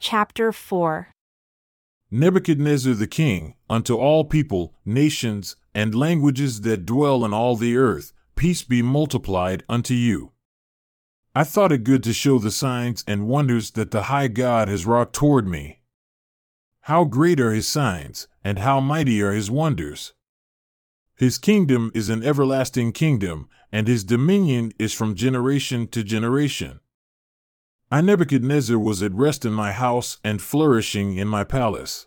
Chapter 4 Nebuchadnezzar the king, unto all people, nations, and languages that dwell in all the earth, peace be multiplied unto you. I thought it good to show the signs and wonders that the high God has wrought toward me. How great are his signs, and how mighty are his wonders! His kingdom is an everlasting kingdom, and his dominion is from generation to generation. I, Nebuchadnezzar, was at rest in my house and flourishing in my palace.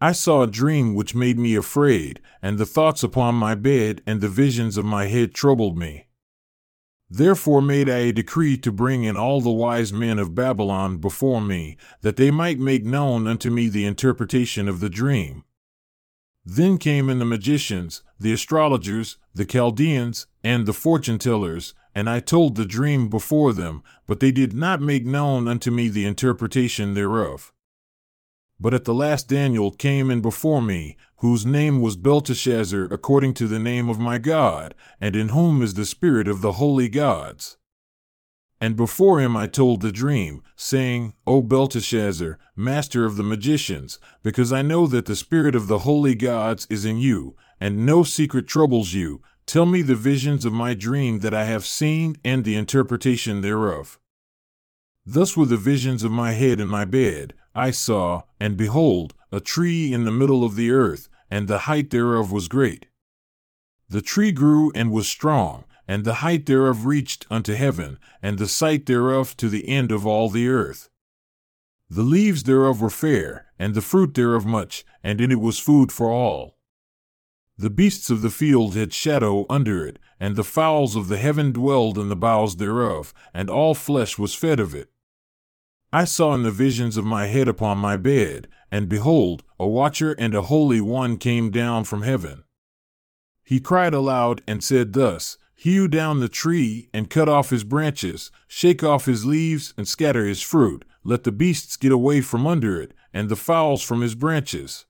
I saw a dream which made me afraid, and the thoughts upon my bed and the visions of my head troubled me. Therefore made I a decree to bring in all the wise men of Babylon before me, that they might make known unto me the interpretation of the dream. Then came in the magicians, the astrologers, the Chaldeans, and the fortune tellers, and I told the dream before them, but they did not make known unto me the interpretation thereof. But at the last Daniel came in before me, whose name was Belteshazzar according to the name of my God, and in whom is the spirit of the holy gods. And before him I told the dream, saying, O Belteshazzar, master of the magicians, because I know that the spirit of the holy gods is in you, and no secret troubles you, Tell me the visions of my dream that I have seen and the interpretation thereof. Thus were the visions of my head in my bed. I saw, and behold, a tree in the middle of the earth, and the height thereof was great. The tree grew and was strong, and the height thereof reached unto heaven, and the sight thereof to the end of all the earth. The leaves thereof were fair, and the fruit thereof much, and in it was food for all. The beasts of the field had shadow under it, and the fowls of the heaven dwelled in the boughs thereof, and all flesh was fed of it. I saw in the visions of my head upon my bed, and behold, a watcher and a holy one came down from heaven. He cried aloud and said thus, Hew down the tree, and cut off his branches, shake off his leaves, and scatter his fruit, let the beasts get away from under it, and the fowls from his branches.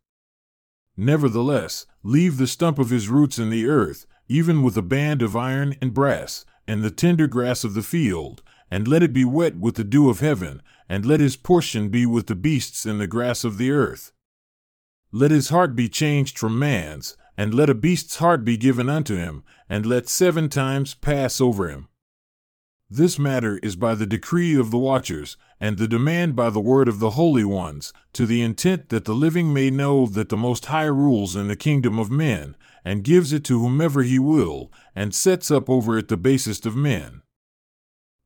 Nevertheless, leave the stump of his roots in the earth, even with a band of iron and brass, and the tender grass of the field, and let it be wet with the dew of heaven, and let his portion be with the beasts in the grass of the earth. Let his heart be changed from man's, and let a beast's heart be given unto him, and let seven times pass over him. This matter is by the decree of the watchers, and the demand by the word of the holy ones, to the intent that the living may know that the Most High rules in the kingdom of men, and gives it to whomever he will, and sets up over it the basest of men.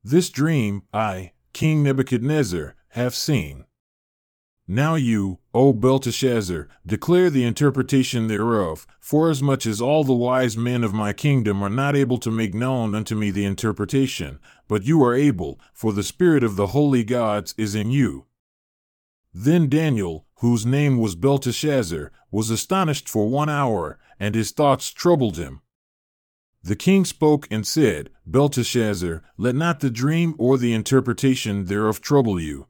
This dream I, King Nebuchadnezzar, have seen. Now you, O Belteshazzar, declare the interpretation thereof, forasmuch as all the wise men of my kingdom are not able to make known unto me the interpretation, but you are able, for the Spirit of the holy gods is in you. Then Daniel, whose name was Belteshazzar, was astonished for one hour, and his thoughts troubled him. The king spoke and said, Belteshazzar, let not the dream or the interpretation thereof trouble you.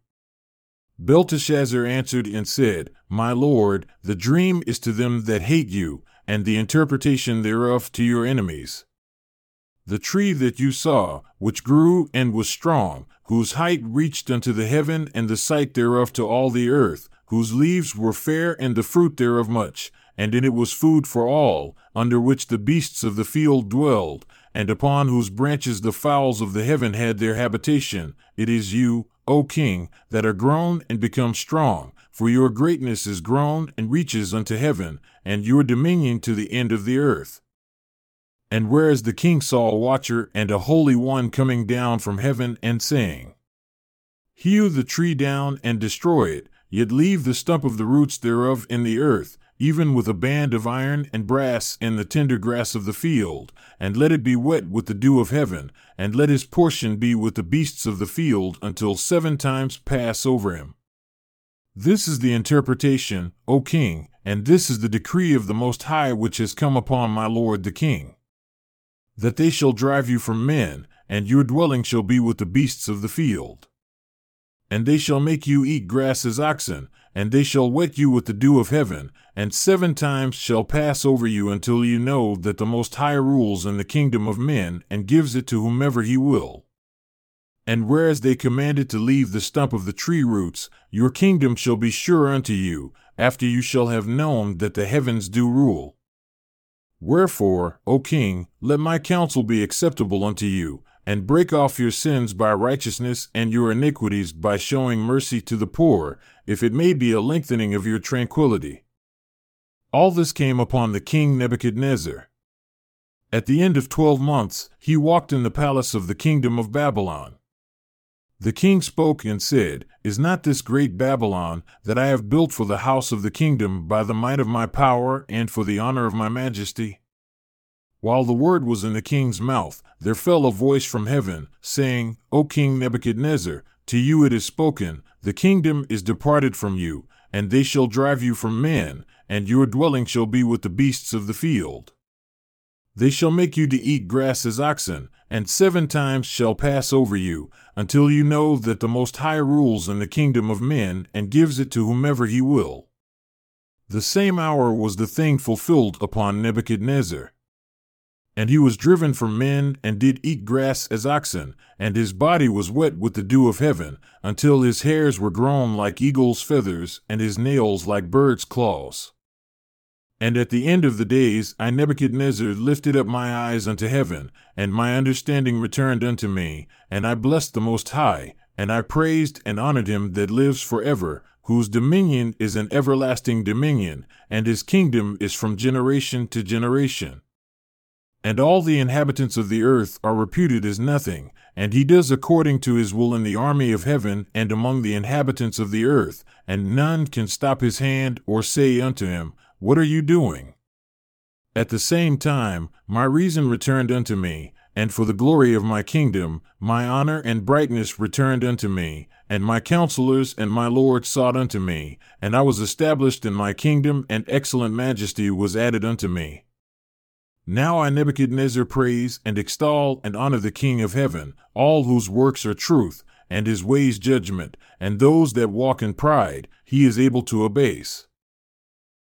Belteshazzar answered and said, My lord, the dream is to them that hate you, and the interpretation thereof to your enemies. The tree that you saw, which grew and was strong, whose height reached unto the heaven, and the sight thereof to all the earth, whose leaves were fair, and the fruit thereof much, and in it was food for all, under which the beasts of the field dwelled, and upon whose branches the fowls of the heaven had their habitation, it is you, O King, that are grown and become strong, for your greatness is grown and reaches unto heaven, and your dominion to the end of the earth. And whereas the king saw a watcher and a holy one coming down from heaven and saying, Hew the tree down and destroy it, yet leave the stump of the roots thereof in the earth, even with a band of iron and brass in the tender grass of the field, and let it be wet with the dew of heaven, and let his portion be with the beasts of the field until seven times pass over him. This is the interpretation, O king, and this is the decree of the Most High which has come upon my lord the king. That they shall drive you from men, and your dwelling shall be with the beasts of the field. And they shall make you eat grass as oxen, and they shall wet you with the dew of heaven, and seven times shall pass over you until you know that the Most High rules in the kingdom of men and gives it to whomever he will. And whereas they commanded to leave the stump of the tree roots, your kingdom shall be sure unto you, after you shall have known that the heavens do rule. Wherefore, O king, let my counsel be acceptable unto you, and break off your sins by righteousness and your iniquities by showing mercy to the poor, if it may be a lengthening of your tranquility. All this came upon the king Nebuchadnezzar. At the end of twelve months, he walked in the palace of the kingdom of Babylon. The king spoke and said, Is not this great Babylon, that I have built for the house of the kingdom by the might of my power and for the honor of my majesty? While the word was in the king's mouth, there fell a voice from heaven, saying, O King Nebuchadnezzar, to you it is spoken, the kingdom is departed from you, and they shall drive you from men, and your dwelling shall be with the beasts of the field. They shall make you to eat grass as oxen, and seven times shall pass over you, until you know that the Most High rules in the kingdom of men and gives it to whomever he will. The same hour was the thing fulfilled upon Nebuchadnezzar. And he was driven from men, and did eat grass as oxen, and his body was wet with the dew of heaven, until his hairs were grown like eagle's feathers, and his nails like birds' claws. And at the end of the days I Nebuchadnezzar lifted up my eyes unto heaven, and my understanding returned unto me, and I blessed the Most High, and I praised and honored him that lives for ever, whose dominion is an everlasting dominion, and his kingdom is from generation to generation. And all the inhabitants of the earth are reputed as nothing, and he does according to his will in the army of heaven and among the inhabitants of the earth, and none can stop his hand or say unto him, What are you doing? At the same time, my reason returned unto me, and for the glory of my kingdom, my honor and brightness returned unto me, and my counselors and my lord sought unto me, and I was established in my kingdom, and excellent majesty was added unto me. Now I Nebuchadnezzar praise and extol and honor the King of heaven, all whose works are truth, and his ways judgment, and those that walk in pride, he is able to abase.